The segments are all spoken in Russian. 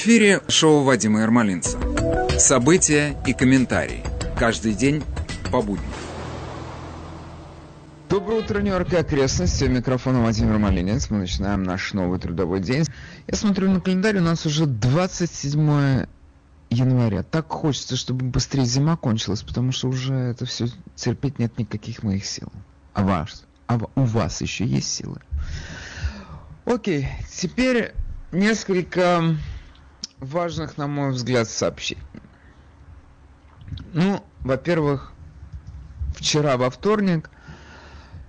Эфире шоу Вадима Ермолинца. События и комментарии. Каждый день по будням. Доброе утро, Нью-Йорк и окрестности. У микрофона Владимир Малинец. Мы начинаем наш новый трудовой день. Я смотрю на календарь, у нас уже 27 января. Так хочется, чтобы быстрее зима кончилась, потому что уже это все терпеть нет никаких моих сил. А вас? А у вас еще есть силы? Окей, теперь несколько важных, на мой взгляд, сообщений. Ну, во-первых, вчера во вторник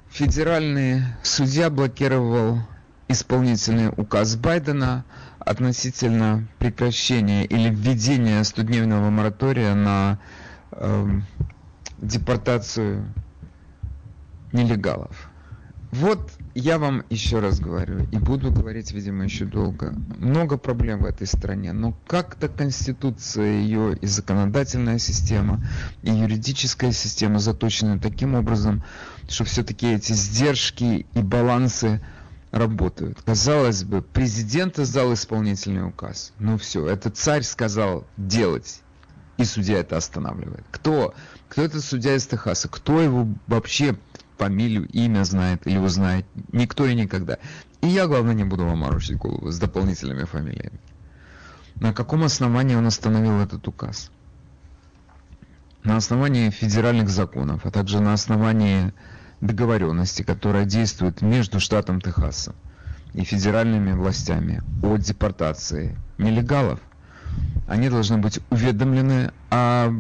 федеральный судья блокировал исполнительный указ Байдена относительно прекращения или введения студневного моратория на э, депортацию нелегалов. Вот я вам еще раз говорю, и буду говорить, видимо, еще долго. Много проблем в этой стране, но как-то Конституция, ее и законодательная система, и юридическая система заточены таким образом, что все-таки эти сдержки и балансы работают. Казалось бы, президент издал исполнительный указ. Ну все, это царь сказал делать, и судья это останавливает. Кто? Кто этот судья из Техаса? Кто его вообще фамилию, имя знает или узнает. Никто и никогда. И я, главное, не буду вам морочить голову с дополнительными фамилиями. На каком основании он остановил этот указ? На основании федеральных законов, а также на основании договоренности, которая действует между штатом Техаса и федеральными властями о депортации нелегалов. Они должны быть уведомлены о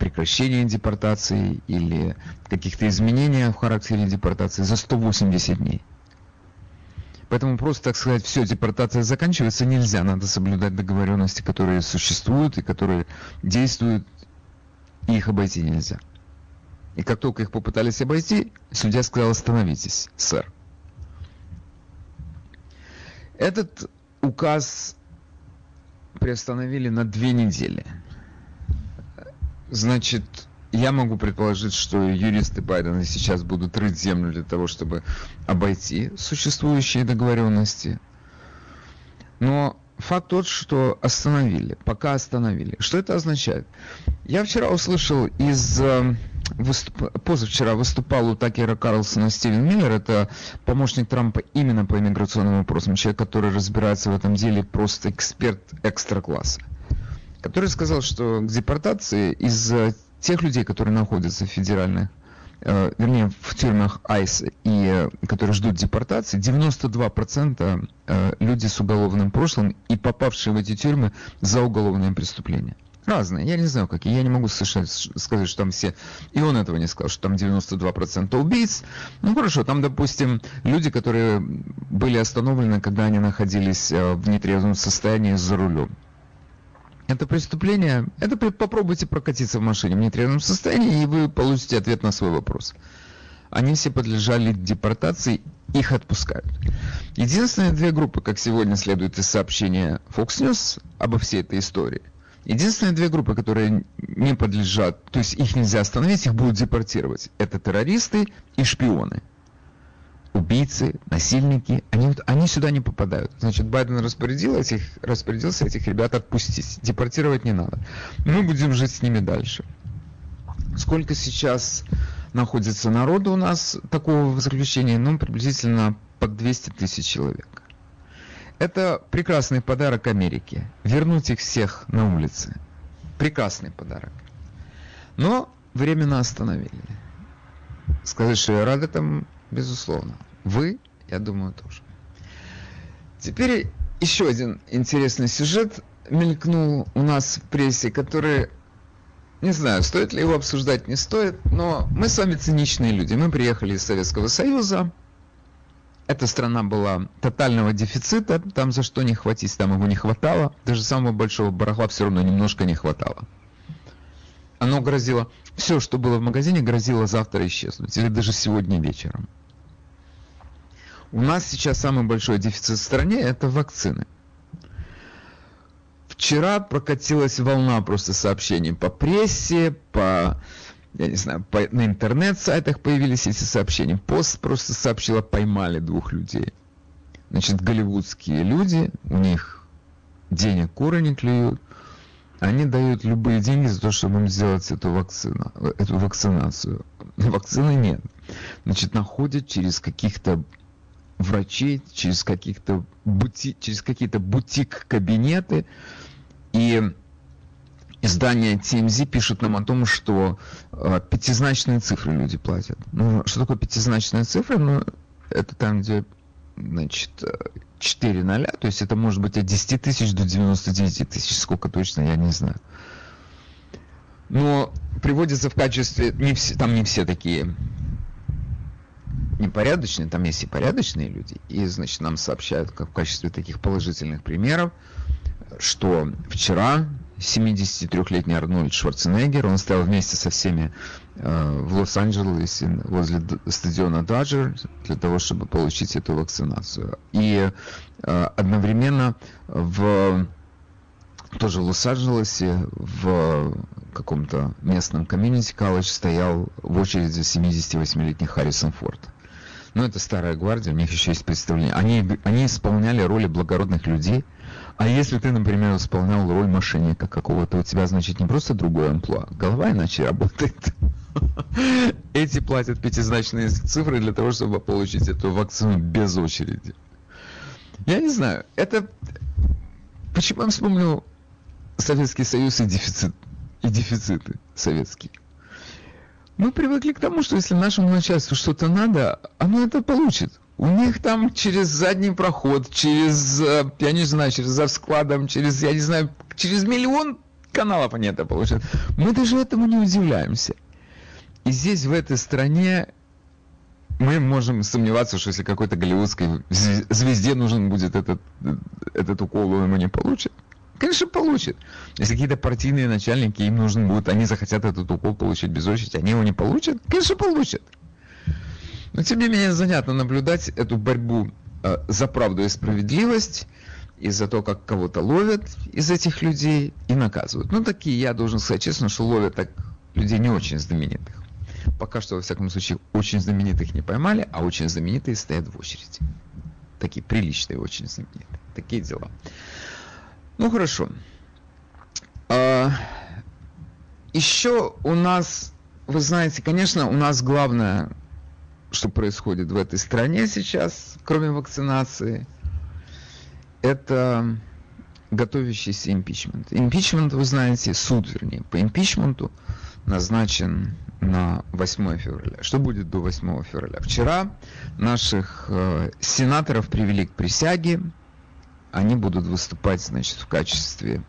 прекращения депортации или каких-то изменений в характере депортации за 180 дней. Поэтому просто, так сказать, все, депортация заканчивается нельзя. Надо соблюдать договоренности, которые существуют и которые действуют, и их обойти нельзя. И как только их попытались обойти, судья сказал, остановитесь, сэр. Этот указ приостановили на две недели. Значит, я могу предположить, что юристы Байдена сейчас будут рыть землю для того, чтобы обойти существующие договоренности. Но факт тот, что остановили, пока остановили. Что это означает? Я вчера услышал из... Э, выступ... Позавчера выступал у Такера Карлсона Стивен Миллер, это помощник Трампа именно по иммиграционным вопросам, человек, который разбирается в этом деле, просто эксперт экстра-класса который сказал, что к депортации из тех людей, которые находятся в федеральных, э, вернее, в тюрьмах АИС и э, которые ждут депортации, 92% э, люди с уголовным прошлым и попавшие в эти тюрьмы за уголовные преступления. Разные. Я не знаю, какие. Я не могу сказать, что там все... И он этого не сказал, что там 92% убийц. Ну, хорошо, там, допустим, люди, которые были остановлены, когда они находились в нетрезвом состоянии за рулем это преступление, это попробуйте прокатиться в машине в нетрезвом состоянии, и вы получите ответ на свой вопрос. Они все подлежали депортации, их отпускают. Единственные две группы, как сегодня следует из сообщения Fox News обо всей этой истории, единственные две группы, которые не подлежат, то есть их нельзя остановить, их будут депортировать, это террористы и шпионы убийцы, насильники, они, они сюда не попадают. Значит, Байден распорядил этих, распорядился этих ребят отпустить. Депортировать не надо. Мы будем жить с ними дальше. Сколько сейчас находится народу у нас такого в заключении? Ну, приблизительно под 200 тысяч человек. Это прекрасный подарок Америке. Вернуть их всех на улице. Прекрасный подарок. Но временно остановили. Сказать, что я рад этому, безусловно. Вы, я думаю, тоже. Теперь еще один интересный сюжет мелькнул у нас в прессе, который, не знаю, стоит ли его обсуждать, не стоит, но мы с вами циничные люди. Мы приехали из Советского Союза, эта страна была тотального дефицита, там за что не хватить, там его не хватало, даже самого большого барахла все равно немножко не хватало. Оно грозило, все, что было в магазине, грозило завтра исчезнуть, или даже сегодня вечером. У нас сейчас самый большой дефицит в стране – это вакцины. Вчера прокатилась волна просто сообщений по прессе, по, я не знаю, по, на интернет-сайтах появились эти сообщения. Пост просто сообщила, поймали двух людей. Значит, голливудские люди, у них денег куры не клюют, они дают любые деньги за то, чтобы им сделать эту, вакцину, эту вакцинацию. Вакцины нет. Значит, находят через каких-то врачей, через каких-то бути, через какие-то бутик-кабинеты. И издание TMZ пишут нам о том, что э, пятизначные цифры люди платят. Ну, что такое пятизначная цифра? Ну, это там, где значит, 4 ноля, то есть это может быть от 10 тысяч до 99 тысяч, сколько точно, я не знаю. Но приводится в качестве, не все, там не все такие непорядочные, там есть и порядочные люди, и, значит, нам сообщают как в качестве таких положительных примеров, что вчера 73-летний Арнольд Шварценеггер, он стоял вместе со всеми э, в Лос-Анджелесе возле стадиона Даджер для того, чтобы получить эту вакцинацию. И э, одновременно в тоже в Лос-Анджелесе в каком-то местном комьюнити колледж стоял в очереди 78-летний Харрисон Форд. Ну, это старая гвардия, у них еще есть представление. Они, они исполняли роли благородных людей – а если ты, например, исполнял роль мошенника какого-то, у тебя, значит, не просто другое амплуа, голова иначе работает. Эти платят пятизначные цифры для того, чтобы получить эту вакцину без очереди. Я не знаю, это... Почему я вспомнил Советский Союз и дефицит, и дефициты советские? Мы привыкли к тому, что если нашему начальству что-то надо, оно это получит. У них там через задний проход, через, э, я не знаю, через за складом, через, я не знаю, через миллион каналов они это получают. Мы даже этому не удивляемся. И здесь, в этой стране, мы можем сомневаться, что если какой-то голливудской звезде нужен будет этот, этот укол, он ему не получит. Конечно, получит. Если какие-то партийные начальники, им нужен будет, они захотят этот укол получить без очереди, они его не получат, конечно, получат. Но тем не менее занятно наблюдать эту борьбу э, за правду и справедливость, и за то, как кого-то ловят из этих людей и наказывают. Ну, такие, я должен сказать честно, что ловят так людей не очень знаменитых. Пока что, во всяком случае, очень знаменитых не поймали, а очень знаменитые стоят в очереди. Такие приличные, очень знаменитые. Такие дела. Ну, хорошо. А, еще у нас, вы знаете, конечно, у нас главное что происходит в этой стране сейчас, кроме вакцинации, это готовящийся импичмент. Импичмент, вы знаете, суд, вернее, по импичменту назначен на 8 февраля. Что будет до 8 февраля? Вчера наших э, сенаторов привели к присяге. Они будут выступать, значит, в качестве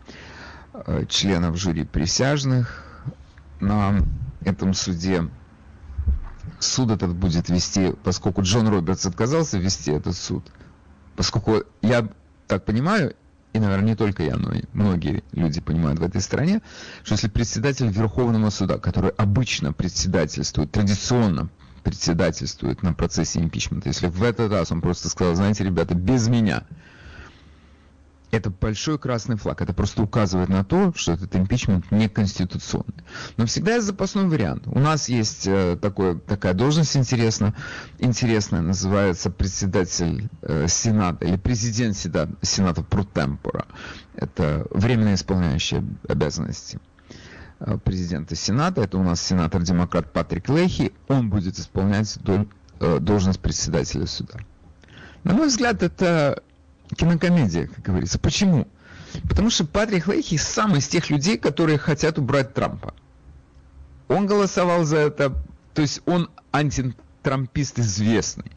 э, членов жюри присяжных на этом суде. Суд этот будет вести, поскольку Джон Робертс отказался вести этот суд, поскольку я так понимаю, и, наверное, не только я, но и многие люди понимают в этой стране, что если председатель Верховного суда, который обычно председательствует, традиционно председательствует на процессе импичмента, если в этот раз он просто сказал, знаете, ребята, без меня, это большой красный флаг. Это просто указывает на то, что этот импичмент неконституционный. Но всегда есть запасной вариант. У нас есть э, такой, такая должность интересная, интересная, называется председатель э, Сената или президент Сената, Сената Протемпора. Это временно исполняющий обязанности э, президента Сената. Это у нас сенатор-демократ Патрик Лехи. Он будет исполнять э, должность председателя суда. На мой взгляд, это кинокомедия, как говорится. Почему? Потому что Патрик Лейхи сам из тех людей, которые хотят убрать Трампа. Он голосовал за это, то есть он антитрампист известный.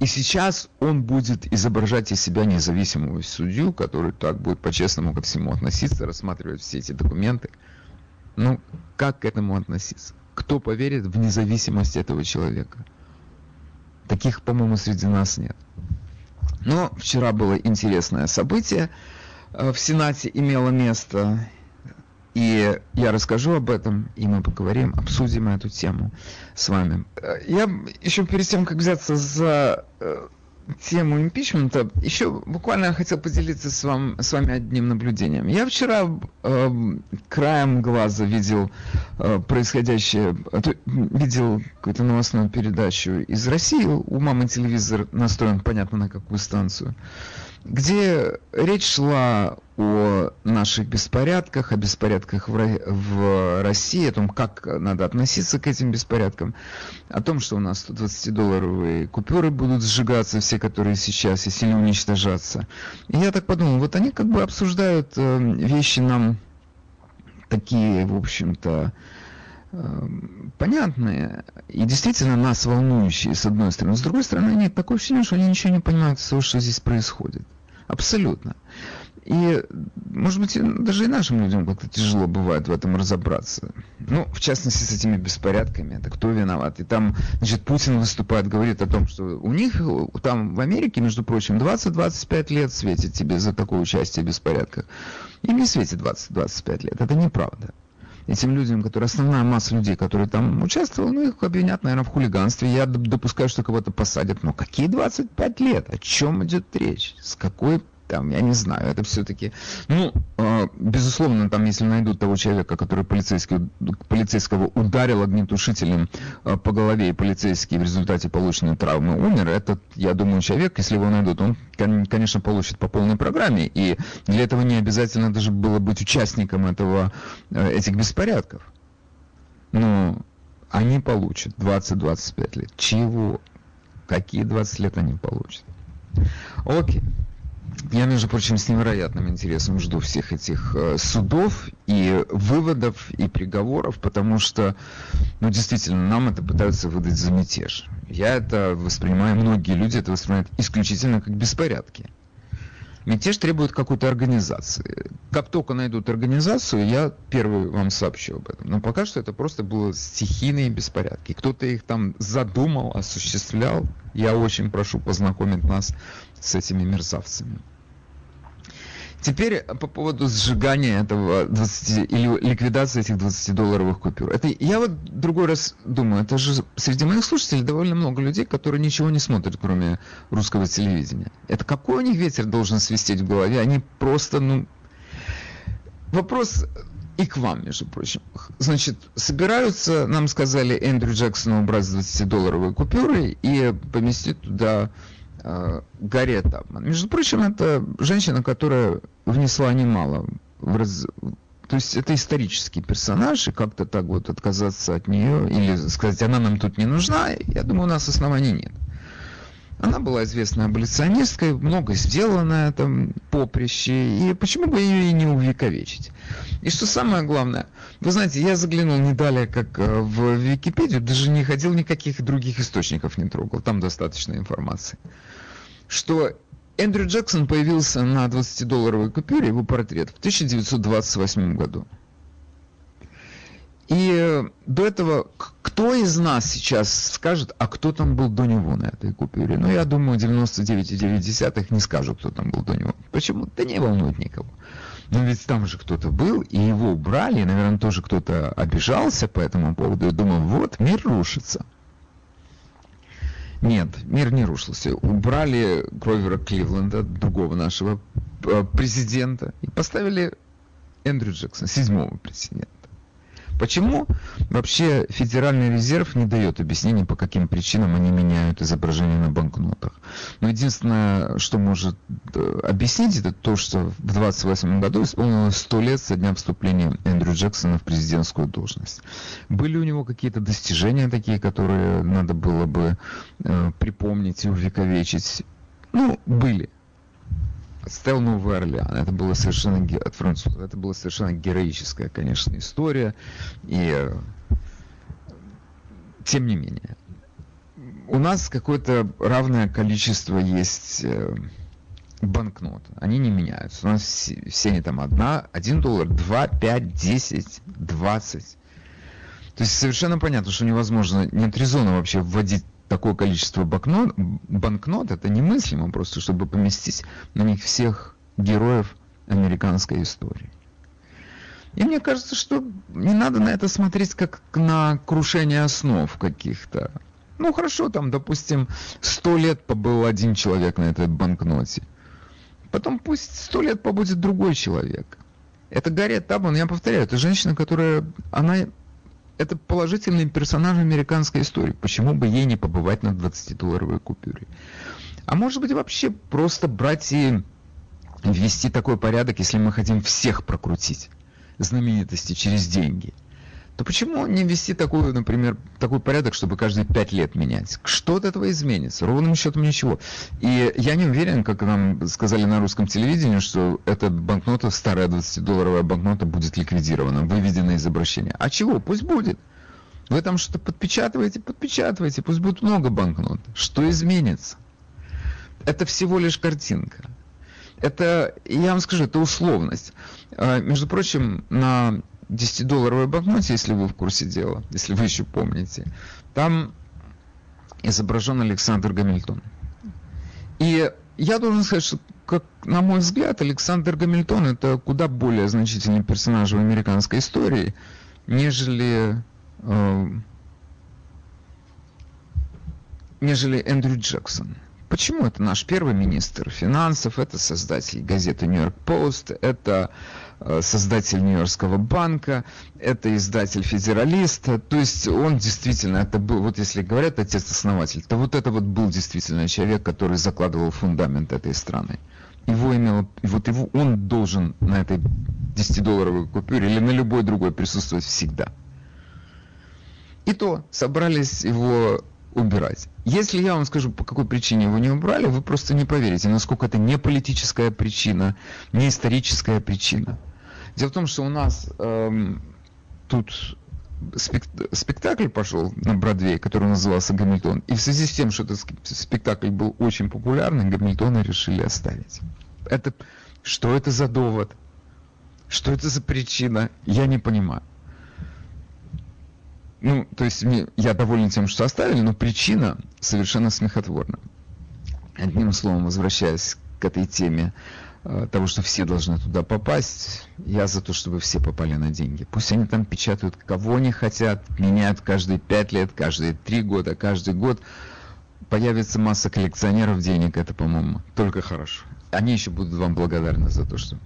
И сейчас он будет изображать из себя независимого судью, который так будет по-честному ко всему относиться, рассматривать все эти документы. Ну, как к этому относиться? Кто поверит в независимость этого человека? Таких, по-моему, среди нас нет. Но вчера было интересное событие э, в Сенате имело место, и я расскажу об этом, и мы поговорим, обсудим эту тему с вами. Э, я еще перед тем, как взяться за э, тему импичмента, еще буквально хотел поделиться с, вам, с вами одним наблюдением. Я вчера э, краем глаза видел э, происходящее, э, видел какую-то новостную передачу из России. У мамы телевизор настроен, понятно, на какую станцию. Где речь шла о наших беспорядках, о беспорядках в России, о том, как надо относиться к этим беспорядкам, о том, что у нас 120-долларовые купюры будут сжигаться, все, которые сейчас, и сильно уничтожаться. И я так подумал, вот они как бы обсуждают э, вещи нам такие, в общем-то, э, понятные и действительно нас волнующие, с одной стороны. С другой стороны, нет, такое ощущение, что они ничего не понимают из того, что здесь происходит. Абсолютно. И, может быть, даже и нашим людям как-то тяжело бывает в этом разобраться. Ну, в частности, с этими беспорядками. Это кто виноват? И там, значит, Путин выступает, говорит о том, что у них там в Америке, между прочим, 20-25 лет светит тебе за такое участие в беспорядках. Им не светит 20-25 лет. Это неправда этим людям, которые основная масса людей, которые там участвовали, ну, их обвинят, наверное, в хулиганстве. Я допускаю, что кого-то посадят. Но какие 25 лет? О чем идет речь? С какой там, я не знаю, это все-таки, ну, э, безусловно, там, если найдут того человека, который полицейский, полицейского ударил огнетушителем э, по голове, и полицейский в результате полученной травмы умер, этот, я думаю, человек, если его найдут, он, конечно, получит по полной программе, и для этого не обязательно даже было быть участником этого, э, этих беспорядков. Но они получат 20-25 лет. Чего? Какие 20 лет они получат? Окей. Я, между прочим, с невероятным интересом жду всех этих э, судов и выводов и приговоров, потому что, ну, действительно, нам это пытаются выдать за мятеж. Я это воспринимаю, многие люди это воспринимают исключительно как беспорядки. Мятеж требует какой-то организации. Как только найдут организацию, я первый вам сообщу об этом. Но пока что это просто было стихийные беспорядки. Кто-то их там задумал, осуществлял. Я очень прошу познакомить нас с этими мерзавцами. Теперь по поводу сжигания этого 20, или ликвидации этих 20-долларовых купюр. Это я вот другой раз думаю, это же среди моих слушателей довольно много людей, которые ничего не смотрят, кроме русского телевидения. Это какой у них ветер должен свистеть в голове? Они просто, ну... Вопрос и к вам, между прочим. Значит, собираются, нам сказали, Эндрю Джексону убрать 20-долларовые купюры и поместить туда э, Гарри Тапман. Между прочим, это женщина, которая внесла немало в раз... То есть это исторический персонаж, и как-то так вот отказаться от нее, или сказать, она нам тут не нужна, я думаю, у нас оснований нет. Она была известной аболиционисткой, много сделала на этом поприще, и почему бы ее и не увековечить? И что самое главное, вы знаете, я заглянул не далее, как э, в Википедию, даже не ходил никаких других источников не трогал, там достаточно информации что Эндрю Джексон появился на 20-долларовой купюре, его портрет, в 1928 году. И э, до этого, кто из нас сейчас скажет, а кто там был до него на этой купюре? Ну, я думаю, 99,9 не скажут, кто там был до него. Почему? Да не волнует никого. Но ведь там же кто-то был, и его убрали, и, наверное, тоже кто-то обижался по этому поводу, и думал, вот, мир рушится. Нет, мир не рушился. Убрали Гровера Кливленда, другого нашего э, президента, и поставили Эндрю Джексона, седьмого президента. Почему вообще Федеральный резерв не дает объяснений, по каким причинам они меняют изображение на банкнотах? Но единственное, что может э, объяснить, это то, что в 28 году исполнилось 100 лет со дня вступления Эндрю Джексона в президентскую должность. Были у него какие-то достижения такие, которые надо было бы э, припомнить и увековечить? Ну, были. Стел Новый. Это было совершенно от французов. Это была совершенно героическая, конечно, история. И тем не менее, у нас какое-то равное количество есть э, банкнот. Они не меняются. У нас все, все они там одна, один доллар, два, пять, десять, двадцать. То есть совершенно понятно, что невозможно, нет резона вообще вводить такое количество банкнот, банкнот это немыслимо просто, чтобы поместить на них всех героев американской истории. И мне кажется, что не надо на это смотреть как на крушение основ каких-то. Ну хорошо, там, допустим, сто лет побыл один человек на этой банкноте. Потом пусть сто лет побудет другой человек. Это Гарри Табан, я повторяю, это женщина, которая, она это положительный персонаж американской истории. Почему бы ей не побывать на 20-долларовой купюре? А может быть вообще просто брать и ввести такой порядок, если мы хотим всех прокрутить, знаменитости через деньги – то почему не ввести такой, например, такой порядок, чтобы каждые пять лет менять? Что от этого изменится? Ровным счетом ничего. И я не уверен, как нам сказали на русском телевидении, что эта банкнота, старая 20-долларовая банкнота будет ликвидирована, выведена из обращения. А чего? Пусть будет. Вы там что-то подпечатываете, подпечатываете, пусть будет много банкнот. Что изменится? Это всего лишь картинка. Это, я вам скажу, это условность. А, между прочим, на 10-долларовой банкноте, если вы в курсе дела, если вы еще помните, там изображен Александр Гамильтон. И я должен сказать, что, как, на мой взгляд, Александр Гамильтон это куда более значительный персонаж в американской истории, нежели, э, нежели Эндрю Джексон. Почему это наш первый министр финансов, это создатель газеты Нью-Йорк Пост, это Э, создатель Нью-Йоркского банка, это издатель федералиста, то есть он действительно, это был, вот если говорят отец-основатель, то вот это вот был действительно человек, который закладывал фундамент этой страны. Его имело, вот его, он должен на этой 10-долларовой купюре или на любой другой присутствовать всегда. И то собрались его убирать. Если я вам скажу, по какой причине его не убрали, вы просто не поверите, насколько это не политическая причина, не историческая причина. Дело в том, что у нас эм, тут спектакль пошел на Бродвей, который назывался «Гамильтон», и в связи с тем, что этот спектакль был очень популярный, Гамильтона решили оставить. Это, что это за довод? Что это за причина? Я не понимаю. Ну, то есть мне, я доволен тем, что оставили, но причина совершенно смехотворна. Одним словом, возвращаясь к этой теме того, что все должны туда попасть. Я за то, чтобы все попали на деньги. Пусть они там печатают, кого они хотят, меняют каждые пять лет, каждые три года, каждый год. Появится масса коллекционеров денег, это, по-моему, только хорошо. Они еще будут вам благодарны за то, что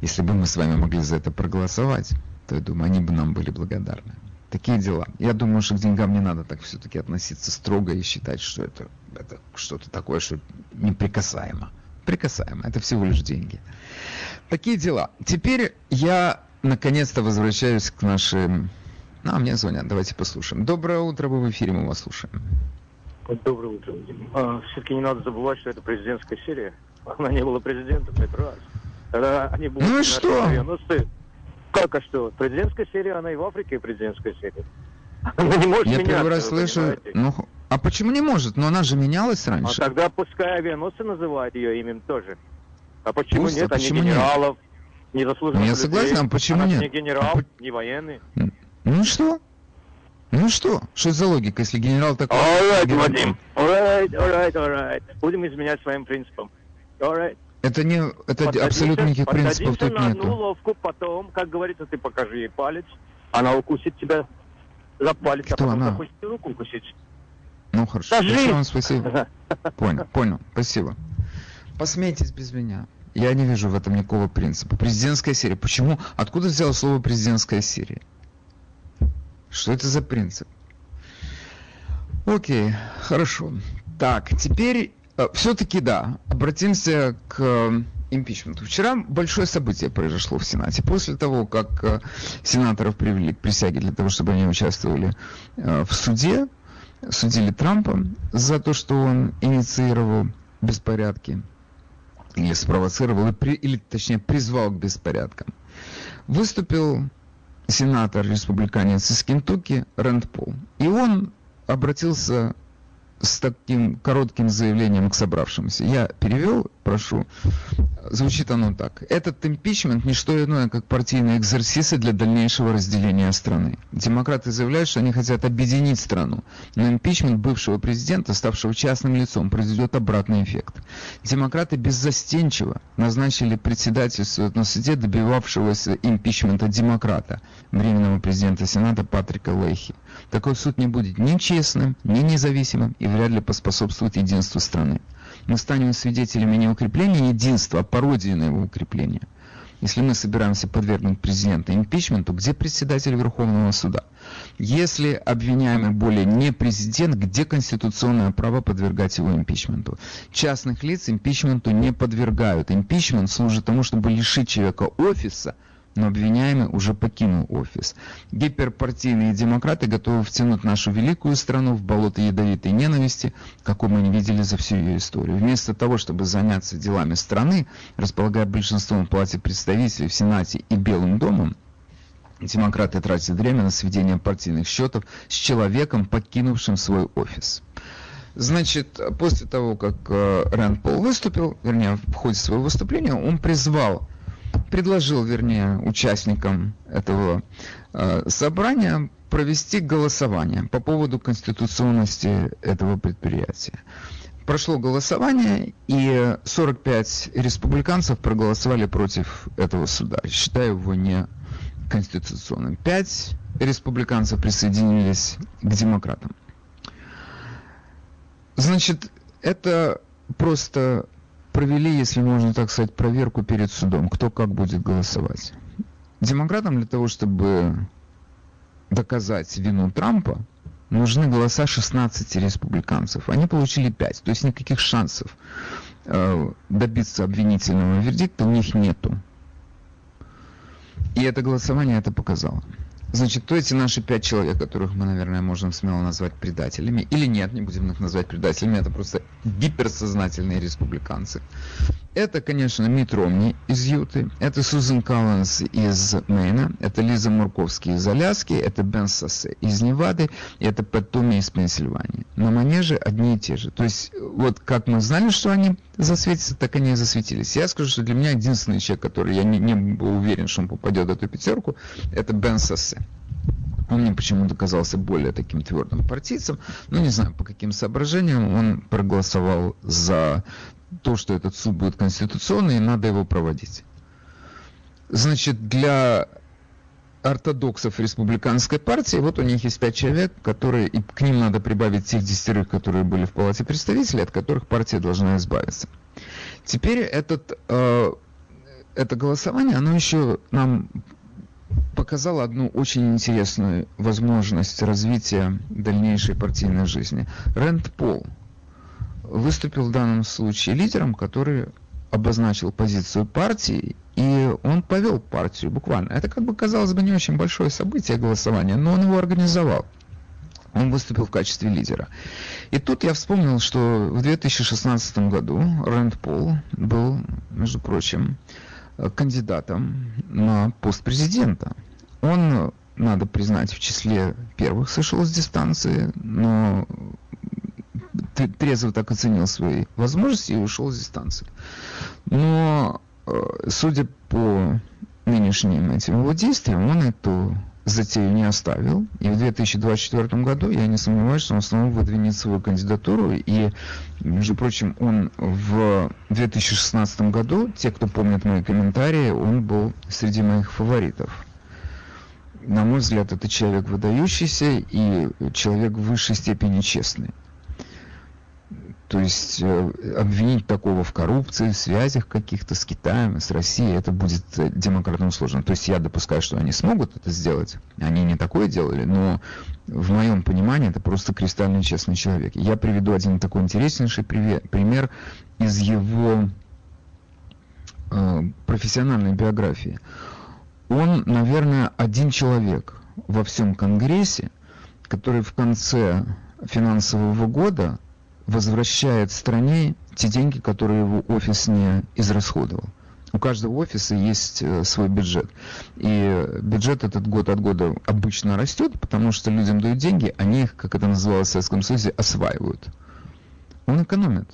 если бы мы с вами могли за это проголосовать, то я думаю, они бы нам были благодарны. Такие дела. Я думаю, что к деньгам не надо так все-таки относиться строго и считать, что это, это что-то такое, что неприкасаемо прикасаемо. Это всего лишь деньги. Такие дела. Теперь я наконец-то возвращаюсь к нашим... А, мне звонят, давайте послушаем. Доброе утро, вы в эфире, мы вас слушаем. Доброе утро. А, все-таки не надо забывать, что это президентская серия. Она не была президентом, это раз. Они будут ну и что? 90 как, а что? Президентская серия, она и в Африке президентская серия. Она не может Я первый раз слышу, ну, а почему не может? Но она же менялась раньше. А тогда пускай авианосцы называют ее именем тоже. А почему Пусть, нет? А почему а не генералов, нет? не заслуженных Я согласен, а почему Она нет? не генерал, а... не военный. Ну что? Ну что? Что за логика, если генерал такой... Alright, генерал... Вадим. Alright, alright, alright. Будем изменять своим принципам. Alright. Это не, это подадимся, абсолютно никаких принципов тут на нету. одну ловку, потом, как говорится, ты покажи ей палец, она укусит тебя за палец, Кто а потом она? захочет руку укусить. Ну хорошо. Скажи. Большое вам спасибо. Понял, понял. Спасибо. Посмейтесь без меня. Я не вижу в этом никакого принципа. Президентская серия. Почему? Откуда взяло слово президентская серия? Что это за принцип? Окей, хорошо. Так, теперь э, все-таки да, обратимся к э, импичменту. Вчера большое событие произошло в Сенате. После того, как э, сенаторов привели к присяге для того, чтобы они участвовали в суде, судили Трампа за то, что он инициировал беспорядки или спровоцировал, или точнее призвал к беспорядкам. Выступил сенатор-республиканец из Кентукки Рэнд Пол. И он обратился с таким коротким заявлением к собравшимся. Я перевел, прошу. Звучит оно так. Этот импичмент не что иное, как партийные экзерсисы для дальнейшего разделения страны. Демократы заявляют, что они хотят объединить страну, но импичмент бывшего президента, ставшего частным лицом, произведет обратный эффект. Демократы беззастенчиво назначили председательство на суде добивавшегося импичмента демократа, временного президента Сената Патрика Лейхи. Такой суд не будет ни честным, ни независимым и вряд ли поспособствует единству страны. Мы станем свидетелями не укрепления единства, а пародии на его укрепление. Если мы собираемся подвергнуть президента импичменту, где председатель Верховного суда? Если обвиняемый более не президент, где конституционное право подвергать его импичменту? Частных лиц импичменту не подвергают. Импичмент служит тому, чтобы лишить человека офиса – но обвиняемый уже покинул офис. Гиперпартийные демократы готовы втянуть нашу великую страну в болото ядовитой ненависти, какой мы не видели за всю ее историю. Вместо того, чтобы заняться делами страны, располагая большинством в Палате представителей, в Сенате и Белым домом, демократы тратят время на сведение партийных счетов с человеком, покинувшим свой офис. Значит, после того, как э, Рэнд Пол выступил, вернее, в ходе своего выступления, он призвал предложил, вернее, участникам этого э, собрания провести голосование по поводу конституционности этого предприятия. Прошло голосование, и 45 республиканцев проголосовали против этого суда, считая его не конституционным. Пять республиканцев присоединились к демократам. Значит, это просто провели, если можно так сказать, проверку перед судом, кто как будет голосовать. Демократам для того, чтобы доказать вину Трампа, нужны голоса 16 республиканцев. Они получили 5, то есть никаких шансов э, добиться обвинительного вердикта у них нету. И это голосование это показало. Значит, то эти наши пять человек, которых мы, наверное, можем смело назвать предателями, или нет, не будем их назвать предателями, это просто гиперсознательные республиканцы. Это, конечно, Мит Ромни из Юты, это Сузан Коллинс из Мейна, это Лиза Мурковский из Аляски, это Бен Соссе из Невады, и это Пэт Туми из Пенсильвании. На манеже одни и те же. То есть, вот как мы знали, что они засветятся, так они и засветились. Я скажу, что для меня единственный человек, который я не, не был уверен, что он попадет в эту пятерку, это Бен Соссе. Он мне почему-то казался более таким твердым партийцем. Ну, не знаю, по каким соображениям он проголосовал за то, что этот суд будет конституционный, и надо его проводить. Значит, для ортодоксов республиканской партии, вот у них есть пять человек, которые, и к ним надо прибавить тех десятерых, которые были в Палате представителей, от которых партия должна избавиться. Теперь этот, э, это голосование, оно еще нам показало одну очень интересную возможность развития дальнейшей партийной жизни. Рэнд Пол – выступил в данном случае лидером, который обозначил позицию партии, и он повел партию буквально. Это, как бы, казалось бы, не очень большое событие голосования, но он его организовал. Он выступил в качестве лидера. И тут я вспомнил, что в 2016 году Рэнд Пол был, между прочим, кандидатом на пост президента. Он, надо признать, в числе первых сошел с дистанции, но трезво так оценил свои возможности и ушел с дистанции. Но, э, судя по нынешним этим его действиям, он эту затею не оставил. И в 2024 году, я не сомневаюсь, что он снова выдвинет свою кандидатуру. И, между прочим, он в 2016 году, те, кто помнит мои комментарии, он был среди моих фаворитов. На мой взгляд, это человек выдающийся и человек в высшей степени честный. То есть э, обвинить такого в коррупции, в связях каких-то с Китаем, с Россией, это будет э, демократам сложно. То есть я допускаю, что они смогут это сделать. Они не такое делали, но в моем понимании это просто кристально честный человек. Я приведу один такой интереснейший пример из его э, профессиональной биографии. Он, наверное, один человек во всем Конгрессе, который в конце финансового года возвращает стране те деньги, которые его офис не израсходовал. У каждого офиса есть э, свой бюджет. И бюджет этот год от года обычно растет, потому что людям дают деньги, они их, как это называлось в Советском Союзе, осваивают. Он экономит.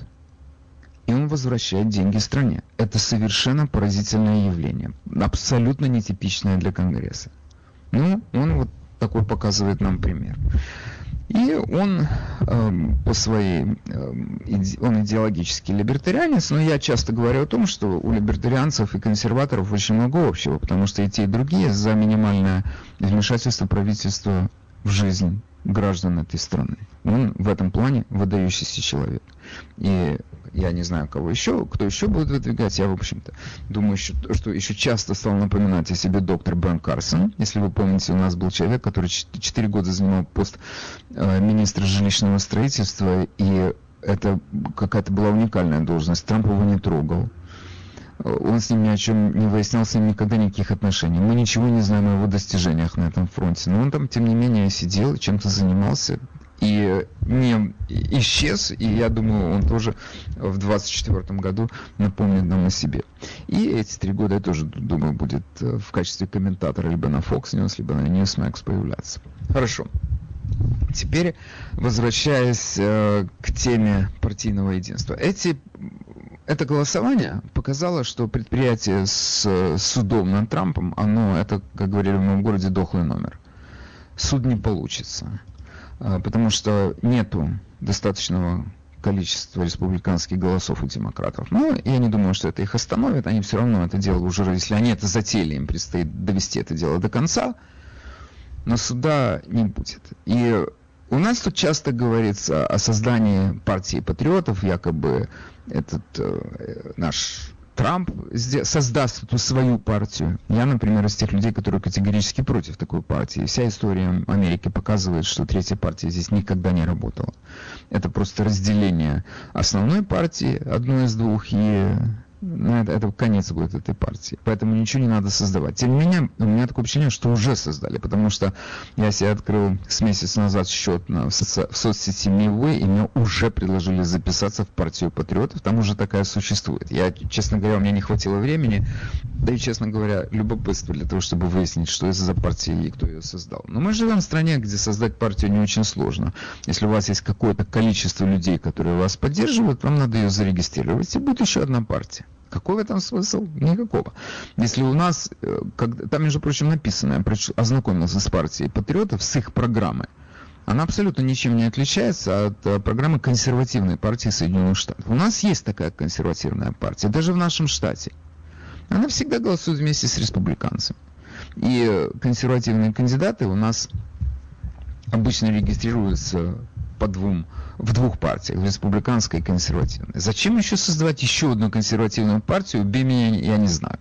И он возвращает деньги стране. Это совершенно поразительное явление. Абсолютно нетипичное для Конгресса. Ну, он вот такой показывает нам пример. И он э, по своей, э, иде, он идеологический либертарианец, но я часто говорю о том, что у либертарианцев и консерваторов очень много общего, потому что и те, и другие за минимальное вмешательство правительства в жизнь граждан этой страны. Он в этом плане выдающийся человек. И Я не знаю, кого еще, кто еще будет выдвигать. Я, в общем-то, думаю, что, что еще часто стал напоминать о себе доктор Бен Карсон. Если вы помните, у нас был человек, который 4 года занимал пост э, министра жилищного строительства, и это какая-то была уникальная должность. Трамп его не трогал. Он с ним ни о чем не выяснял, с ним никогда никаких отношений. Мы ничего не знаем о его достижениях на этом фронте. Но он там, тем не менее, сидел, чем-то занимался и не исчез, и я думаю, он тоже в 24 году напомнит нам о себе. И эти три года, я тоже думаю, будет э, в качестве комментатора либо на Fox News, либо на Newsmax появляться. Хорошо. Теперь, возвращаясь э, к теме партийного единства. Эти, это голосование показало, что предприятие с судом над Трампом, оно, это, как говорили в моем городе, дохлый номер. Суд не получится, э, потому что нету достаточного количества республиканских голосов у демократов. Но я не думаю, что это их остановит. Они все равно это дело уже, если они это затеяли, им предстоит довести это дело до конца но суда не будет. И у нас тут часто говорится о создании партии патриотов, якобы этот э, наш Трамп создаст эту свою партию. Я, например, из тех людей, которые категорически против такой партии. Вся история Америки показывает, что третья партия здесь никогда не работала. Это просто разделение основной партии, одной из двух, и это, это конец будет этой партии. Поэтому ничего не надо создавать. Тем не менее, у меня такое ощущение, что уже создали, потому что я себе открыл с месяц назад счет на, в, соци, в соцсети Мивы, и мне уже предложили записаться в партию патриотов, там уже такая существует. Я, честно говоря, у меня не хватило времени, да и, честно говоря, любопытство для того, чтобы выяснить, что это за партия и кто ее создал. Но мы живем в стране, где создать партию не очень сложно. Если у вас есть какое-то количество людей, которые вас поддерживают, вам надо ее зарегистрировать, и будет еще одна партия. Какой в этом смысл? Никакого. Если у нас, э, как, там, между прочим, написано, я ознакомился с партией патриотов, с их программой, она абсолютно ничем не отличается от э, программы консервативной партии Соединенных Штатов. У нас есть такая консервативная партия, даже в нашем штате. Она всегда голосует вместе с республиканцами. И консервативные кандидаты у нас обычно регистрируются по двум, в двух партиях, в республиканской и консервативной. Зачем еще создавать еще одну консервативную партию, убей меня, я не знаю.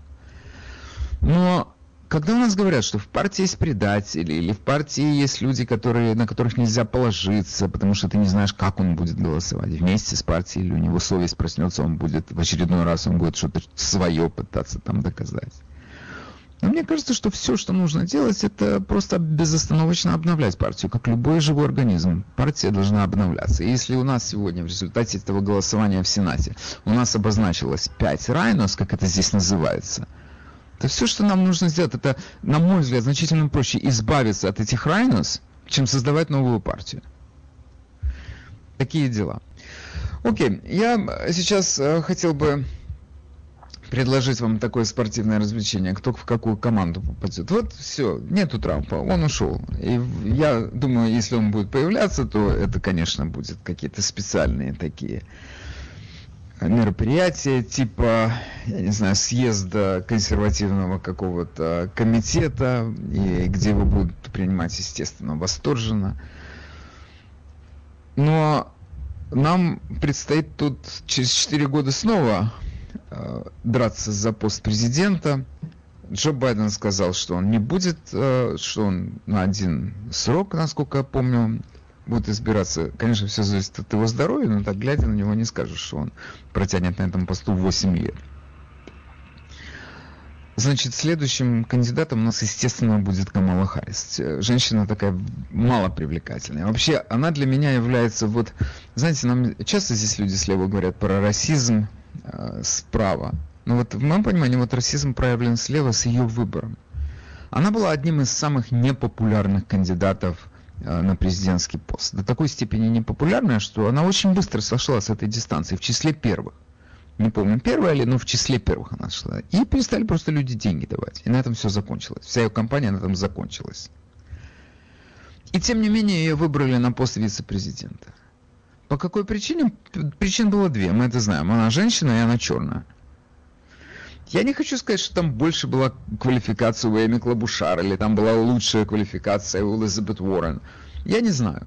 Но когда у нас говорят, что в партии есть предатели, или в партии есть люди, которые, на которых нельзя положиться, потому что ты не знаешь, как он будет голосовать, вместе с партией, или у него совесть проснется, он будет в очередной раз, он будет что-то свое пытаться там доказать. Но мне кажется, что все, что нужно делать, это просто безостановочно обновлять партию, как любой живой организм. Партия должна обновляться. И если у нас сегодня в результате этого голосования в Сенате у нас обозначилось 5 райнос, как это здесь называется, то все, что нам нужно сделать, это, на мой взгляд, значительно проще избавиться от этих райнос, чем создавать новую партию. Такие дела. Окей, я сейчас э, хотел бы предложить вам такое спортивное развлечение, кто в какую команду попадет. Вот все, нету Трампа, он ушел. И я думаю, если он будет появляться, то это, конечно, будет какие-то специальные такие мероприятия, типа, я не знаю, съезда консервативного какого-то комитета, и где его будут принимать, естественно, восторженно. Но нам предстоит тут через 4 года снова драться за пост президента. Джо Байден сказал, что он не будет, э, что он на один срок, насколько я помню, будет избираться. Конечно, все зависит от его здоровья, но так глядя на него не скажешь, что он протянет на этом посту 8 лет. Значит, следующим кандидатом у нас, естественно, будет Камала Харрис. Женщина такая мало привлекательная. Вообще, она для меня является вот... Знаете, нам часто здесь люди слева говорят про расизм, э, справа. Но вот в моем понимании вот расизм проявлен слева с ее выбором. Она была одним из самых непопулярных кандидатов э, на президентский пост. До такой степени непопулярная, что она очень быстро сошла с этой дистанции, в числе первых. Не помню, первая ли, но в числе первых она шла. И перестали просто люди деньги давать. И на этом все закончилось. Вся ее компания на этом закончилась. И тем не менее ее выбрали на пост вице-президента. По какой причине? Причин было две, мы это знаем. Она женщина и она черная. Я не хочу сказать, что там больше была квалификация у Эми Клабушар, или там была лучшая квалификация у Элизабет Уоррен. Я не знаю.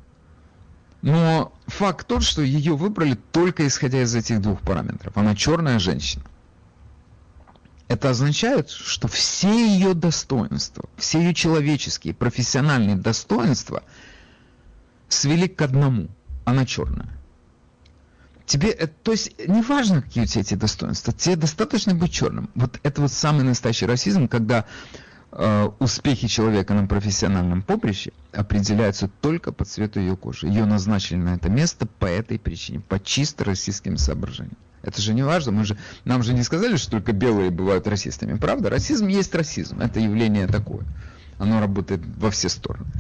Но факт тот, что ее выбрали только исходя из этих двух параметров. Она черная женщина. Это означает, что все ее достоинства, все ее человеческие, профессиональные достоинства свели к одному. Она черная. Тебе, э, то есть, не важно, какие у тебя эти достоинства, тебе достаточно быть черным. Вот это вот самый настоящий расизм, когда Э, успехи человека на профессиональном поприще определяются только по цвету ее кожи. Ее назначили на это место по этой причине, по чисто российским соображениям. Это же не важно, мы же, нам же не сказали, что только белые бывают расистами, правда? Расизм есть расизм, это явление такое. Оно работает во все стороны.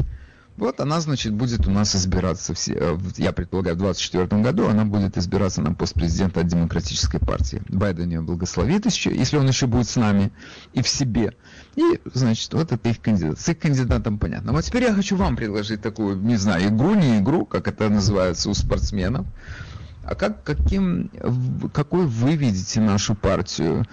Вот она, значит, будет у нас избираться, все, э, я предполагаю, в 2024 году она будет избираться на пост президента от Демократической партии. Байден ее благословит еще, если он еще будет с нами и в себе. И, значит, вот это их кандидат. С их кандидатом понятно. Вот теперь я хочу вам предложить такую, не знаю, игру, не игру, как это называется у спортсменов. А как, каким, какой вы видите нашу партию?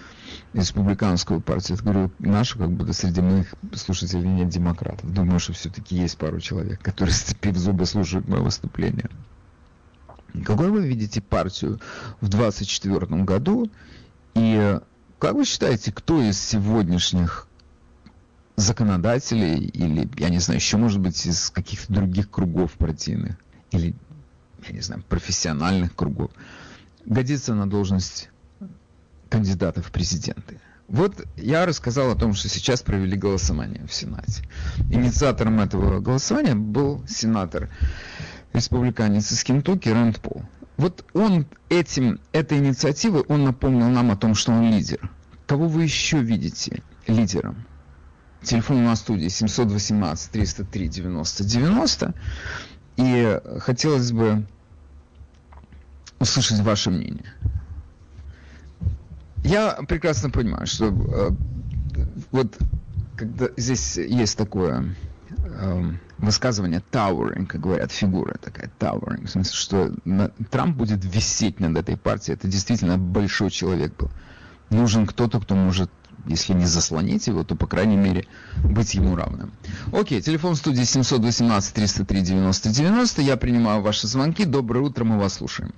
Республиканскую партию. Я говорю, нашу, как будто среди моих слушателей нет демократов. Думаю, что все-таки есть пару человек, которые, сцепив зубы, слушают мое выступление. Какой вы видите партию в 2024 году? И как вы считаете, кто из сегодняшних законодателей или, я не знаю, еще, может быть, из каких-то других кругов партийных или, я не знаю, профессиональных кругов годится на должность кандидатов в президенты. Вот я рассказал о том, что сейчас провели голосование в Сенате. Инициатором этого голосования был сенатор республиканец из Кентукки Рэнд Пол. Вот он этим, этой инициативой, он напомнил нам о том, что он лидер. Кого вы еще видите лидером? Телефон у нас в студии 718 303 90 90. И хотелось бы услышать ваше мнение. Я прекрасно понимаю, что э, вот когда здесь есть такое э, высказывание towering, как говорят, фигура такая towering, в смысле, что на, Трамп будет висеть над этой партией. Это действительно большой человек был. Нужен кто-то, кто может если не заслонить его, то, по крайней мере, быть ему равным. Окей, телефон студии 718 303 90 90. Я принимаю ваши звонки. Доброе утро, мы вас слушаем.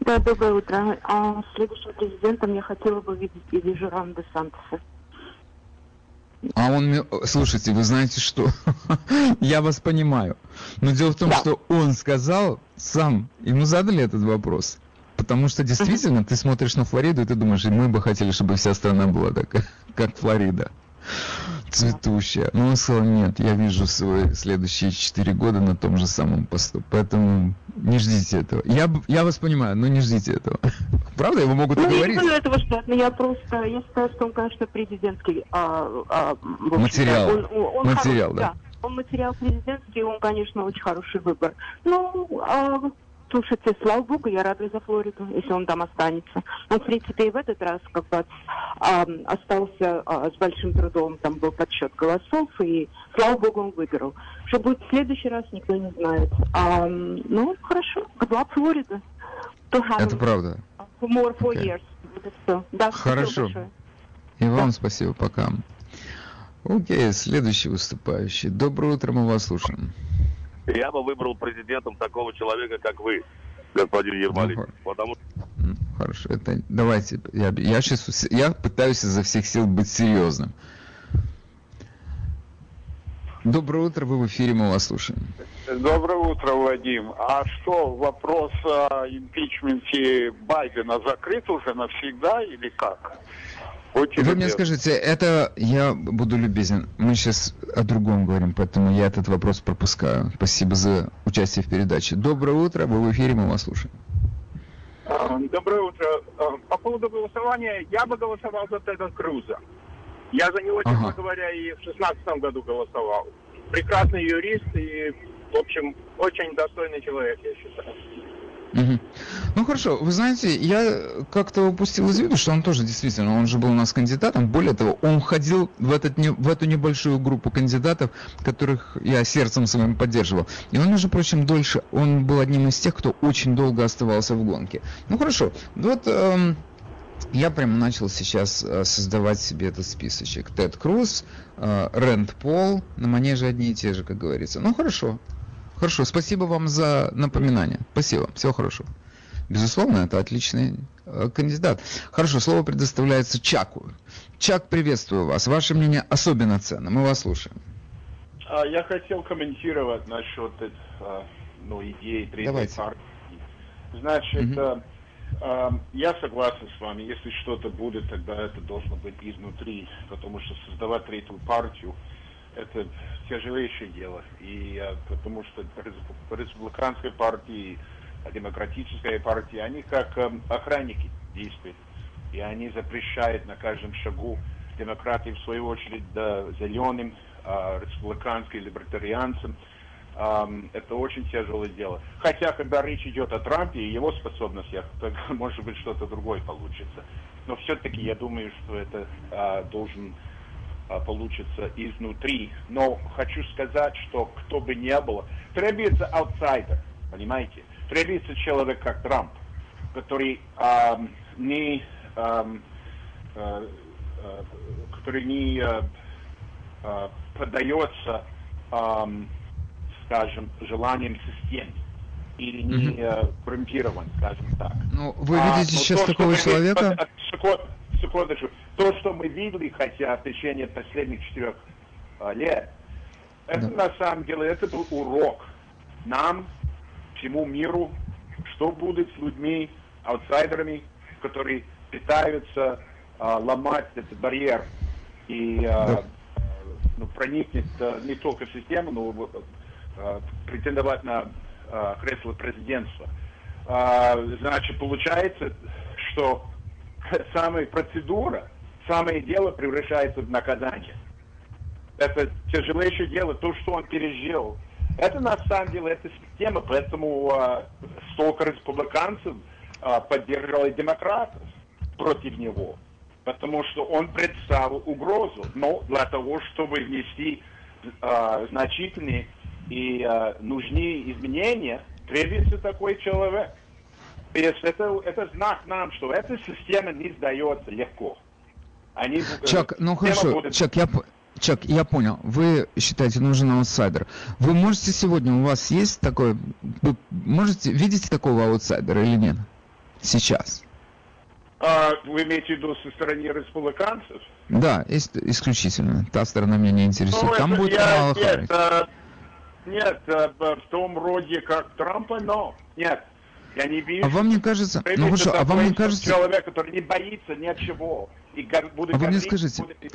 Да, доброе утро. А, следующим президентом я хотела бы видеть или Жеран де Сантоса. А он, слушайте, вы знаете что? я вас понимаю. Но дело в том, да. что он сказал сам, ему задали этот вопрос. Потому что действительно, ты смотришь на Флориду, и ты думаешь, мы бы хотели, чтобы вся страна была такая, как Флорида цветущая. Но он сказал, нет, я вижу свои следующие четыре года на том же самом посту. Поэтому не ждите этого. Я, я вас понимаю, но не ждите этого. Правда, его могут ну, говорить? Я не этого ждать, но я просто, я считаю, что он, конечно, президентский. А, а, материал. Он, он материал, хороший, да. да. Он материал президентский, он, конечно, очень хороший выбор. Ну, а Слушайте, слава богу, я рада за Флориду, если он там останется. Он, в принципе, и в этот раз как бы а, остался а, с большим трудом, там был подсчет голосов, и слава богу, он выиграл. Что будет в следующий раз, никто не знает. А, ну, хорошо, good Флорида. Это правда. more four okay. years. Это все. Да, хорошо. И вам да. спасибо, пока. Окей, следующий выступающий. Доброе утро, мы вас слушаем. Я бы выбрал президентом такого человека, как вы, господин Ермолин. Ну, потому ну, Хорошо, это давайте. Я, я сейчас я пытаюсь изо всех сил быть серьезным. Доброе утро, вы в эфире, мы вас слушаем. Доброе утро, Вадим. А что, вопрос о импичменте Байдена закрыт уже навсегда или как? Очень Вы мне скажите, это я буду любезен. Мы сейчас о другом говорим, поэтому я этот вопрос пропускаю. Спасибо за участие в передаче. Доброе утро, вы в эфире, мы вас слушаем. А, доброе утро. А, по поводу голосования, я бы голосовал за Теда Круза. Я за него, честно ага. говоря, и в шестнадцатом году голосовал. Прекрасный юрист и, в общем, очень достойный человек, я считаю. Ну хорошо, вы знаете, я как-то упустил из виду, что он тоже действительно, он же был у нас кандидатом. Более того, он входил в, этот, в эту небольшую группу кандидатов, которых я сердцем своим поддерживал. И он, между прочим, дольше, он был одним из тех, кто очень долго оставался в гонке. Ну хорошо, вот эм, я прям начал сейчас э, создавать себе этот списочек. Тед Круз, э, Рэнд Пол, на манеже одни и те же, как говорится. Ну хорошо, хорошо. Спасибо вам за напоминание. Спасибо. Всего хорошего. Безусловно, это отличный э, кандидат. Хорошо, слово предоставляется Чаку. Чак, приветствую вас. Ваше мнение особенно ценно. Мы вас слушаем. А, я хотел комментировать насчет а, ну, идеи третьей Давайте. партии. Значит, угу. я согласен с вами, если что-то будет, тогда это должно быть изнутри, потому что создавать третью партию это тяжелейшее дело. И потому что республиканской партии демократическая партия, они как э, охранники действуют. И они запрещают на каждом шагу демократии, в свою очередь, да, зеленым, э, республиканским, либертарианцам. Э, это очень тяжелое дело. Хотя, когда речь идет о Трампе и его способностях, то, может быть, что-то другое получится. Но все-таки я думаю, что это э, должен э, получиться изнутри. Но хочу сказать, что кто бы ни был, требуется аутсайдер, понимаете? требуется человек, как Трамп, который э, не, э, э, который не э, э, поддается, э, скажем, желаниям системы или не mm-hmm. коррумпирован, скажем так. Ну, вы видите а, сейчас то, такого человека? Секунд, секундочку. То, что мы видели, хотя в течение последних четырех а, лет, это да. на самом деле это был урок нам, всему миру, что будет с людьми, аутсайдерами, которые пытаются а, ломать этот барьер и а, ну, проникнуть а, не только в систему, но а, претендовать на а, кресло президентства. А, значит, получается, что самая процедура, самое дело превращается в наказание. Это тяжелейшее дело, то, что он пережил, это на самом деле эта система, поэтому а, столько республиканцев а, поддерживали демократов против него, потому что он представил угрозу. Но для того, чтобы внести а, значительные и а, нужные изменения, требуется такой человек. Это, это знак нам, что эта система не сдается легко. Они, Чак, ну хорошо, будет... Чак, я, Чак, я понял. Вы считаете, нужен аутсайдер. Вы можете сегодня, у вас есть такой, вы можете, видите такого аутсайдера или нет? Сейчас. А, вы имеете в виду со стороны республиканцев? Да, исключительно. Та сторона меня не интересует. Ну, Там будет я, Камала нет, а, нет, а, в том роде, как Трампа, но нет. Я не вижу. А вам не кажется... Ну хорошо, а вам не кажется... Человек, который не боится ничего. И будет а вы мне скажите... Будет...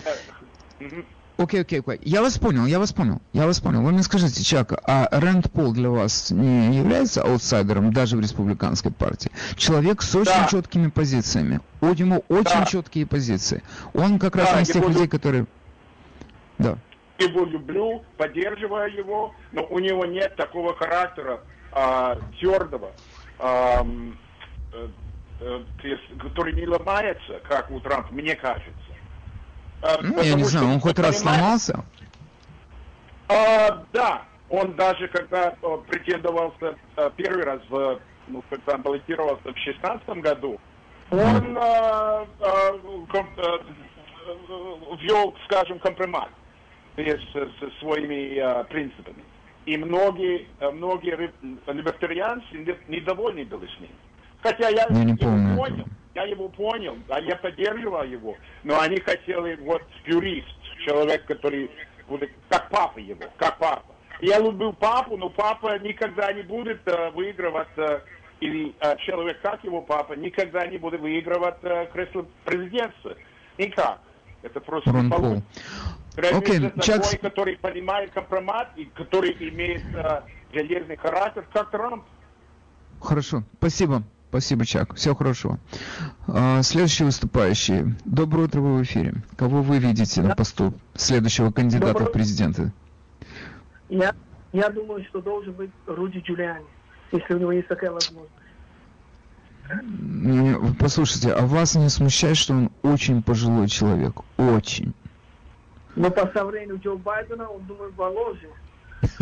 Окей, окей, окей. Я вас понял, я вас понял, я вас понял. Вы мне скажите, Чак, а Рэнд Пол для вас не является аутсайдером даже в республиканской партии? Человек с очень да. четкими позициями. У него очень да. четкие позиции. Он как раз да, из тех людей, которые... Да. Его люблю, поддерживаю его, но у него нет такого характера а, твердого, который не ломается, как у Трампа, мне кажется. А, ну, я не знаю, он хоть раз сломался? А, да, он даже когда а, претендовался а, первый раз, в, ну, когда баллотировался в шестнадцатом году, он а, а, ком, а, ввел, скажем, компромат с, своими а, принципами. И многие, многие либертарианцы недовольны были с ним. Хотя я, я не помню. понял я его понял, а я поддерживал его, но они хотели вот юрист, человек, который будет как папа его, как папа. Я любил папу, но папа никогда не будет э, выигрывать, э, или э, человек, как его папа, никогда не будет выигрывать э, кресло президентства. Никак. Это просто Рон получится. Okay. такой, Чакс... который понимает компромат и который имеет э, железный характер, как Трамп. Хорошо, спасибо. Спасибо, Чак. Всего хорошего. А, следующий выступающий. Доброе утро, вы в эфире. Кого вы видите на посту следующего кандидата Доброе... в президенты? Я, я думаю, что должен быть Руди Джулиани, если у него есть такая возможность. Послушайте, а вас не смущает, что он очень пожилой человек? Очень. Но по сравнению Джо Байдена, он, думаю, моложе.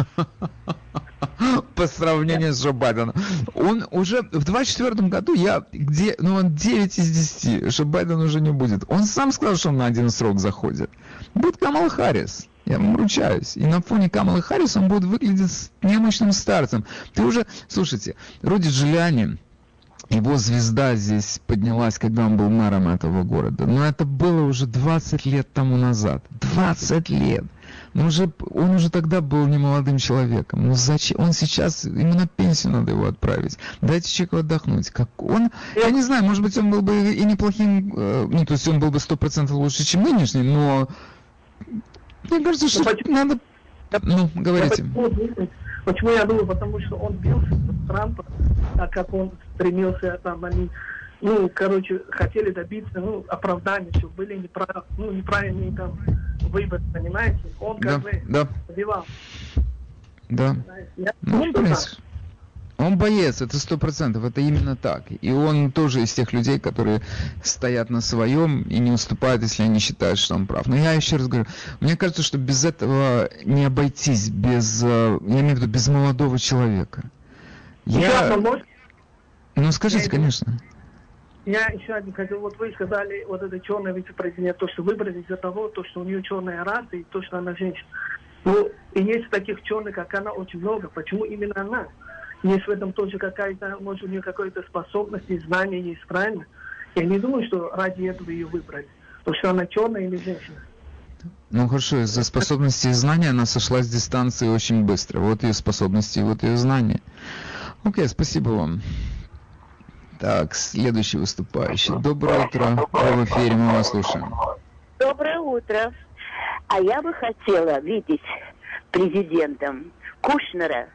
по сравнению с Джо Байденом. Он уже в 24 году, я где, ну он 9 из 10, что Байден уже не будет. Он сам сказал, что он на один срок заходит. Будет Камал Харрис. Я вам ручаюсь. И на фоне Камалы Харрис он будет выглядеть немощным старцем. Ты уже, слушайте, Руди Джулиани, его звезда здесь поднялась, когда он был мэром этого города. Но это было уже 20 лет тому назад. 20 лет! Но уже, он уже тогда был не молодым человеком. Ну зачем? Он сейчас, ему на пенсию надо его отправить. Дайте человеку отдохнуть. Как он, я не знаю, может быть, он был бы и неплохим, э, ну, то есть он был бы сто процентов лучше, чем нынешний, но мне кажется, что надо... Ну, говорите. Почему я думаю? Потому что он бился с Трампом, так как он стремился, там, они, ну, короче, хотели добиться, ну, оправдания, что были неправ, ну, неправильные там выборы, понимаете? Он как да, бы да. добивал. Да. Я, ну, он, принципе, он боец, это сто процентов, это именно так. И он тоже из тех людей, которые стоят на своем и не уступают, если они считают, что он прав. Но я еще раз говорю, мне кажется, что без этого не обойтись, без, э, я имею в виду, без молодого человека. Я... Ну, скажите, конечно. Я еще один хотел, вот вы сказали, вот это черный вице-президент, то, что выбрали из-за того, то, что у нее черная раса и то, что она женщина. Ну, и есть таких черных, как она, очень много. Почему именно она? Есть в этом тоже какая-то, может, у нее какая-то способность и знание есть, правильно? Я не думаю, что ради этого ее выбрали. Потому что она черная или женщина. Ну хорошо, из-за способности и знания она сошла с дистанции очень быстро. Вот ее способности, вот ее знания. Окей, спасибо вам. Так, следующий выступающий. Доброе утро. Вы в эфире, мы вас слушаем. Доброе утро. А я бы хотела видеть президентом Кушнера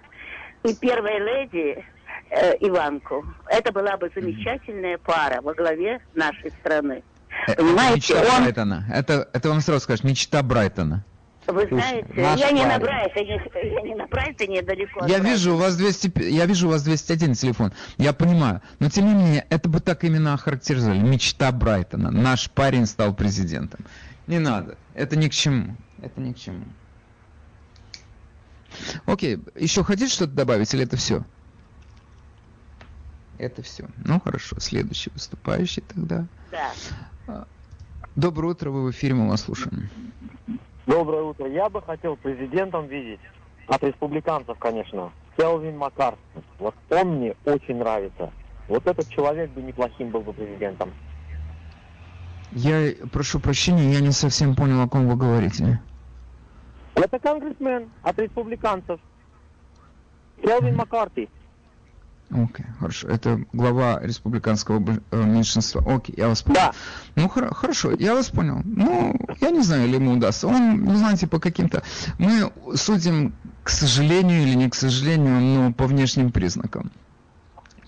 и первой леди э, Иванку. Это была бы замечательная пара во главе нашей страны. Э, Понимаете, мечта он... Брайтона. Это, это вам сразу скажешь, мечта Брайтона. Вы знаете, я не на Брайтоне, я не на Брайтоне далеко. Я вижу, у вас 200, я вижу у вас 201 телефон, я понимаю. Но тем не менее, это бы так именно охарактеризовали. Мечта Брайтона. Наш парень стал президентом. Не надо. Это ни к чему. Это ни к чему. Окей, еще хотите что-то добавить или это все? Это все. Ну хорошо, следующий выступающий тогда. Да. А, доброе утро, вы в эфире, мы вас слушаем. Доброе утро. Я бы хотел президентом видеть, от республиканцев, конечно, Келвин Маккарти. Вот он мне очень нравится. Вот этот человек бы неплохим был бы президентом. Я прошу прощения, я не совсем понял, о ком вы говорите. Это конгрессмен от республиканцев. Келвин Маккарти. Окей, okay, хорошо. Это глава республиканского э, меньшинства. Окей, okay, я вас понял. Да. Ну, хор- хорошо, я вас понял. Ну, я не знаю, или ему удастся. Он, ну, знаете, по каким-то... Мы судим, к сожалению или не к сожалению, но по внешним признакам.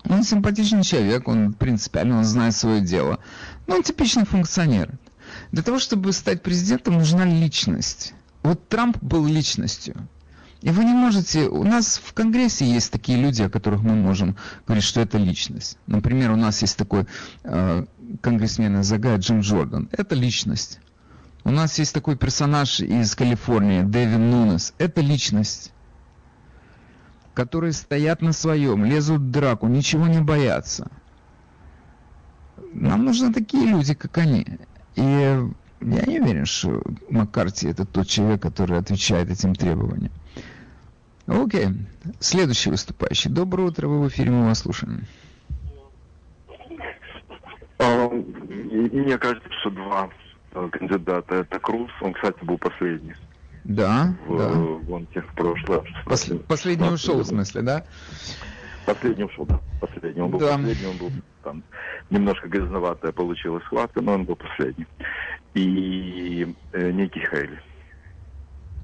Он симпатичный человек, он принципиально, он знает свое дело. Но он типичный функционер. Для того, чтобы стать президентом, нужна личность. Вот Трамп был личностью. И вы не можете... У нас в Конгрессе есть такие люди, о которых мы можем говорить, что это личность. Например, у нас есть такой э, конгрессмен из Агая Джим Джордан. Это личность. У нас есть такой персонаж из Калифорнии, Дэвин Нунес. Это личность. Которые стоят на своем, лезут в драку, ничего не боятся. Нам нужны такие люди, как они. И я не уверен, что Маккарти это тот человек, который отвечает этим требованиям. Окей. Следующий выступающий. Доброе утро, вы в эфире, мы вас слушаем. А, мне кажется, что два кандидата. Это Круз, он, кстати, был последний. Да, в да. гонке в прошлое. Пос, последний ушел, в смысле, да? Последний ушел, да. Последний. Он был да. последний, он был там немножко грязноватая получилась схватка, но он был последний и э, Ники Хейли.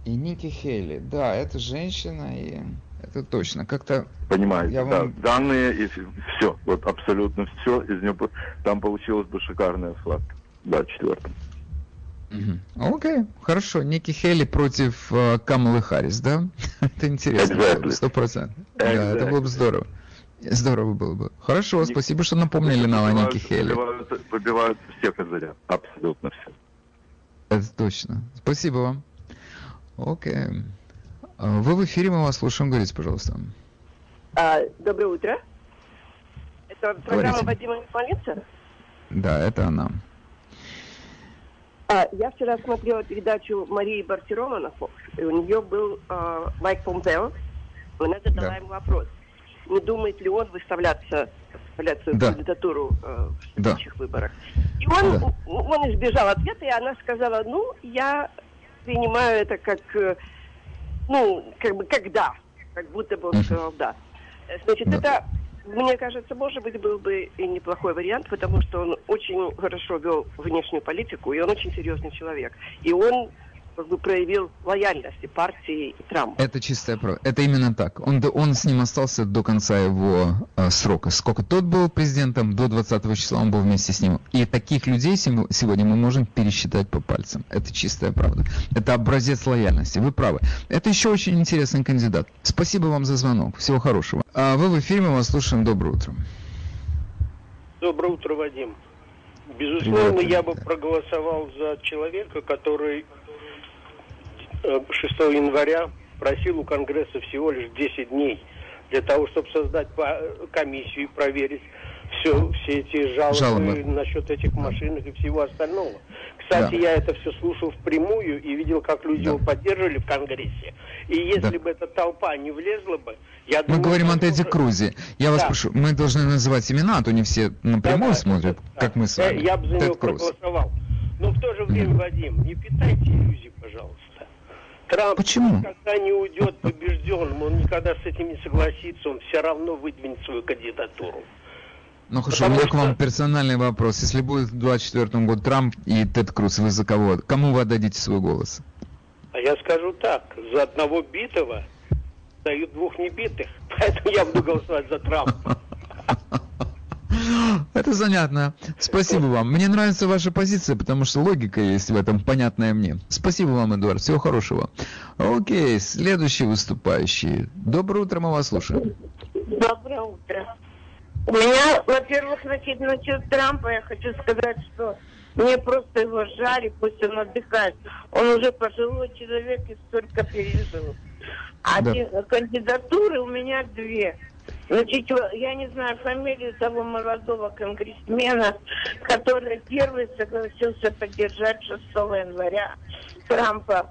И Ники Хейли, да, это женщина, и это точно. Как-то... Понимаете, я вам... да, данные и все, вот абсолютно все из нее, там получилась бы шикарная схватка. Да, четвертым. Окей, хорошо. Ники Хейли против uh, Камалы Харрис, да? это интересно. Сто процентов. Да, это было бы здорово. Здорово было бы. Хорошо, Ник... спасибо, что напомнили нам о Нике Хелли. Выбивают, выбивают всех из заряд. Абсолютно все. Это точно. Спасибо вам. Окей. А, вы в эфире, мы вас слушаем. Говорите, пожалуйста. А, доброе утро. Это программа Вадима Смолинца? Да, это она. А, я вчера смотрела передачу Марии Барсерома на Fox, и у нее был а, Майк Помпео. Она задала да. ему вопрос, не думает ли он выставляться, выставлять свою да. кандидатуру а, в следующих да. выборах. И он, да. он избежал ответа, и она сказала, ну, я принимаю это как, э, ну, как бы, когда, как будто бы он сказал да. Значит, да. это мне кажется, может быть, был бы и неплохой вариант, потому что он очень хорошо вел внешнюю политику, и он очень серьезный человек. И он как бы проявил лояльность и партии и Трампа. Это чистая правда. Это именно так. Он, он с ним остался до конца его э, срока. Сколько тот был президентом, до 20 числа он был вместе с ним. И таких людей сегодня мы можем пересчитать по пальцам. Это чистая правда. Это образец лояльности. Вы правы. Это еще очень интересный кандидат. Спасибо вам за звонок. Всего хорошего. А вы в эфире, мы вас слушаем. Доброе утро. Доброе утро, Вадим. Безусловно, Привет, я бы проголосовал за человека, который 6 января просил у Конгресса всего лишь 10 дней для того, чтобы создать комиссию и проверить все, все эти жалобы, жалобы насчет этих машин и всего остального. Кстати, да. я это все слушал впрямую и видел, как люди да. его поддерживали в Конгрессе. И если да. бы эта толпа не влезла бы, я мы думаю... Мы говорим о Тедди Крузе. Я да. вас прошу, мы должны называть имена, а то не все напрямую да, смотрят, да, как мы с вами. Я бы за Тед него Круз. проголосовал. Но в то же время, mm. Вадим, не питайте иллюзий, пожалуйста. Трамп Почему? никогда не уйдет побежденным, он никогда с этим не согласится, он все равно выдвинет свою кандидатуру. Ну хорошо, Потому у меня что... к вам персональный вопрос. Если будет в 24 году Трамп и Тед Круз, вы за кого? Кому вы отдадите свой голос? А я скажу так, за одного битого дают двух небитых. Поэтому я буду голосовать за Трампа. Это занятно. Спасибо вам. Мне нравится ваша позиция, потому что логика есть в этом, понятная мне. Спасибо вам, Эдуард. Всего хорошего. Окей, следующий выступающий. Доброе утро, мы вас слушаем. Доброе утро. У меня, во-первых, значит, насчет Трампа я хочу сказать, что мне просто его жаль, пусть он отдыхает. Он уже пожилой человек и столько пережил. А да. кандидатуры у меня две. Значит, я не знаю фамилию того молодого конгрессмена, который первый согласился поддержать 6 января Трампа.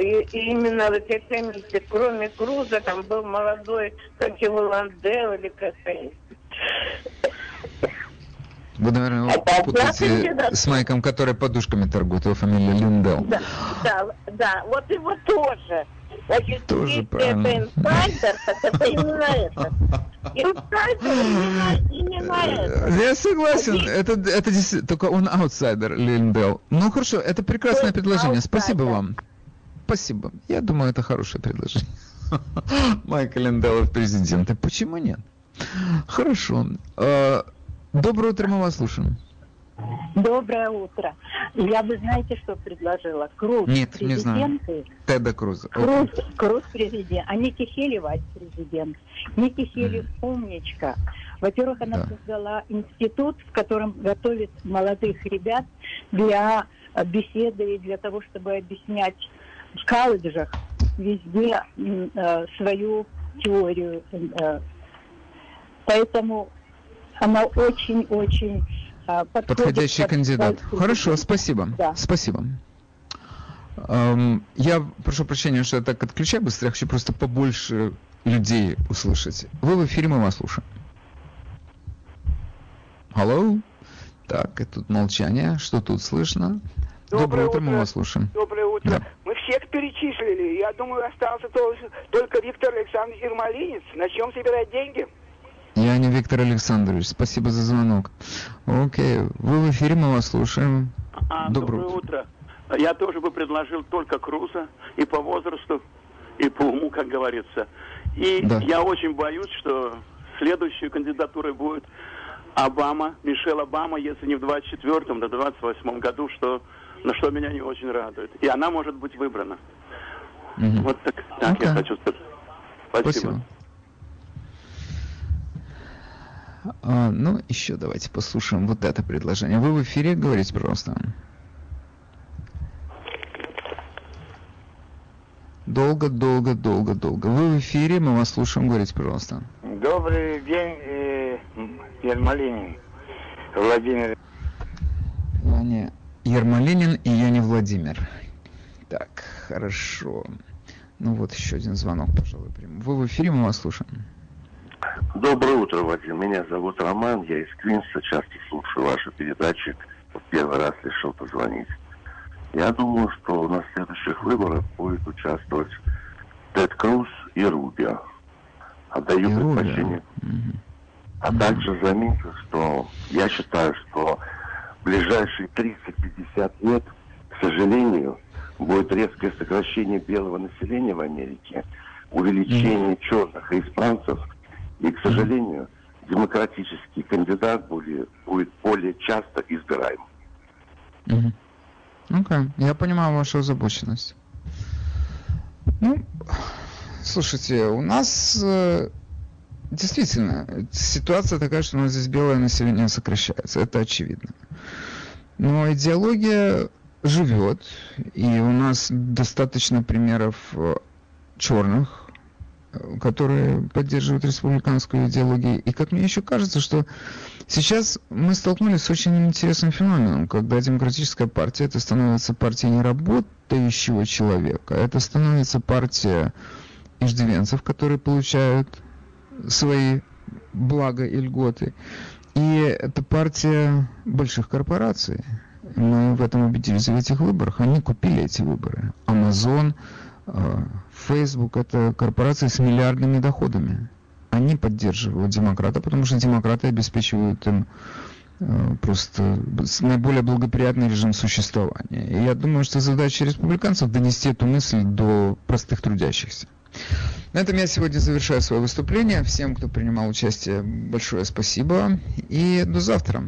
И, и именно в этой комиссии, кроме Круза, там был молодой, как его Ландел или как-то. Вы, наверное, его путаете с Майком, который подушками торгует, его фамилия Линдел. Да, да, да, вот его тоже. Значит, Тоже правильно. это инсайдер, так это именно это. Инсайдер именно это. Я согласен, это, это действительно, только он аутсайдер, Линдел. Ну хорошо, это прекрасное предложение, спасибо вам. Спасибо. Я думаю, это хорошее предложение. Майкл Линдел в президенты. Почему нет? Хорошо. А, доброе утро, мы вас слушаем. Доброе утро. Я бы, знаете, что предложила? Круз Нет, не знаю. Теда Круза. Круз, Круз президент. А Ники Хели вайс президент. Ники Хели mm. умничка. Во-первых, она да. создала институт, в котором готовит молодых ребят для беседы и для того, чтобы объяснять в колледжах везде э, свою теорию. Э, поэтому она очень-очень а, Подходящий кандидат. Хорошо, спасибо. Да. Спасибо. Um, я прошу прощения, что я так отключаю быстро, я хочу просто побольше людей услышать. Вы в эфире, мы вас слушаем. Алло? Так, и тут молчание. Что тут слышно? Доброе, Доброе утро, утро, мы вас слушаем. Доброе утро. Да. Мы всех перечислили. Я думаю, остался только Виктор Александрович Ермолинец. На чем собирать деньги? Виктор Александрович. Спасибо за звонок. Окей, вы в эфире, мы вас слушаем. А, доброе, доброе утро. утро. Я тоже бы предложил только Круза и по возрасту, и по уму, как говорится. И да. я очень боюсь, что следующей кандидатурой будет Обама, Мишель Обама, если не в 24-м, то в 28-м году, что, на что меня не очень радует. И она может быть выбрана. Угу. Вот так, так okay. я хочу сказать. Спасибо. Спасибо. А, ну, еще давайте послушаем вот это предложение. Вы в эфире говорите, пожалуйста. Долго, долго, долго, долго. Вы в эфире, мы вас слушаем, говорите, пожалуйста. Добрый день, э, Ермолинин, Владимир. Я не, Ермолинин и Яни Владимир. Так, хорошо. Ну вот еще один звонок, пожалуй, приму. Вы в эфире, мы вас слушаем. Доброе утро, Вадим. Меня зовут Роман, я из Квинса, часто слушаю ваши передачи. Вот первый раз решил позвонить. Я думаю, что на следующих выборах будет участвовать Тед Круз и Рубио. Отдаю и предпочтение. Угу. А также замечу, что я считаю, что в ближайшие 30-50 лет, к сожалению, будет резкое сокращение белого населения в Америке, увеличение черных и испанцев, и, к сожалению, демократический кандидат будет, будет более часто избираем. Mm-hmm. Okay. Я понимаю вашу озабоченность. Ну, слушайте, у нас э, действительно ситуация такая, что у нас здесь белое население сокращается, это очевидно. Но идеология живет, и у нас достаточно примеров э, черных, которые поддерживают республиканскую идеологию. И как мне еще кажется, что сейчас мы столкнулись с очень интересным феноменом, когда демократическая партия это становится партией неработающего человека, это становится партия иждивенцев, которые получают свои блага и льготы. И это партия больших корпораций, мы в этом убедились в этих выборах. Они купили эти выборы. Amazon, э, Facebook – это корпорации с миллиардными доходами. Они поддерживают демократа, потому что демократы обеспечивают им э, просто наиболее благоприятный режим существования. И я думаю, что задача республиканцев донести эту мысль до простых трудящихся. На этом я сегодня завершаю свое выступление. Всем, кто принимал участие, большое спасибо. И до завтра.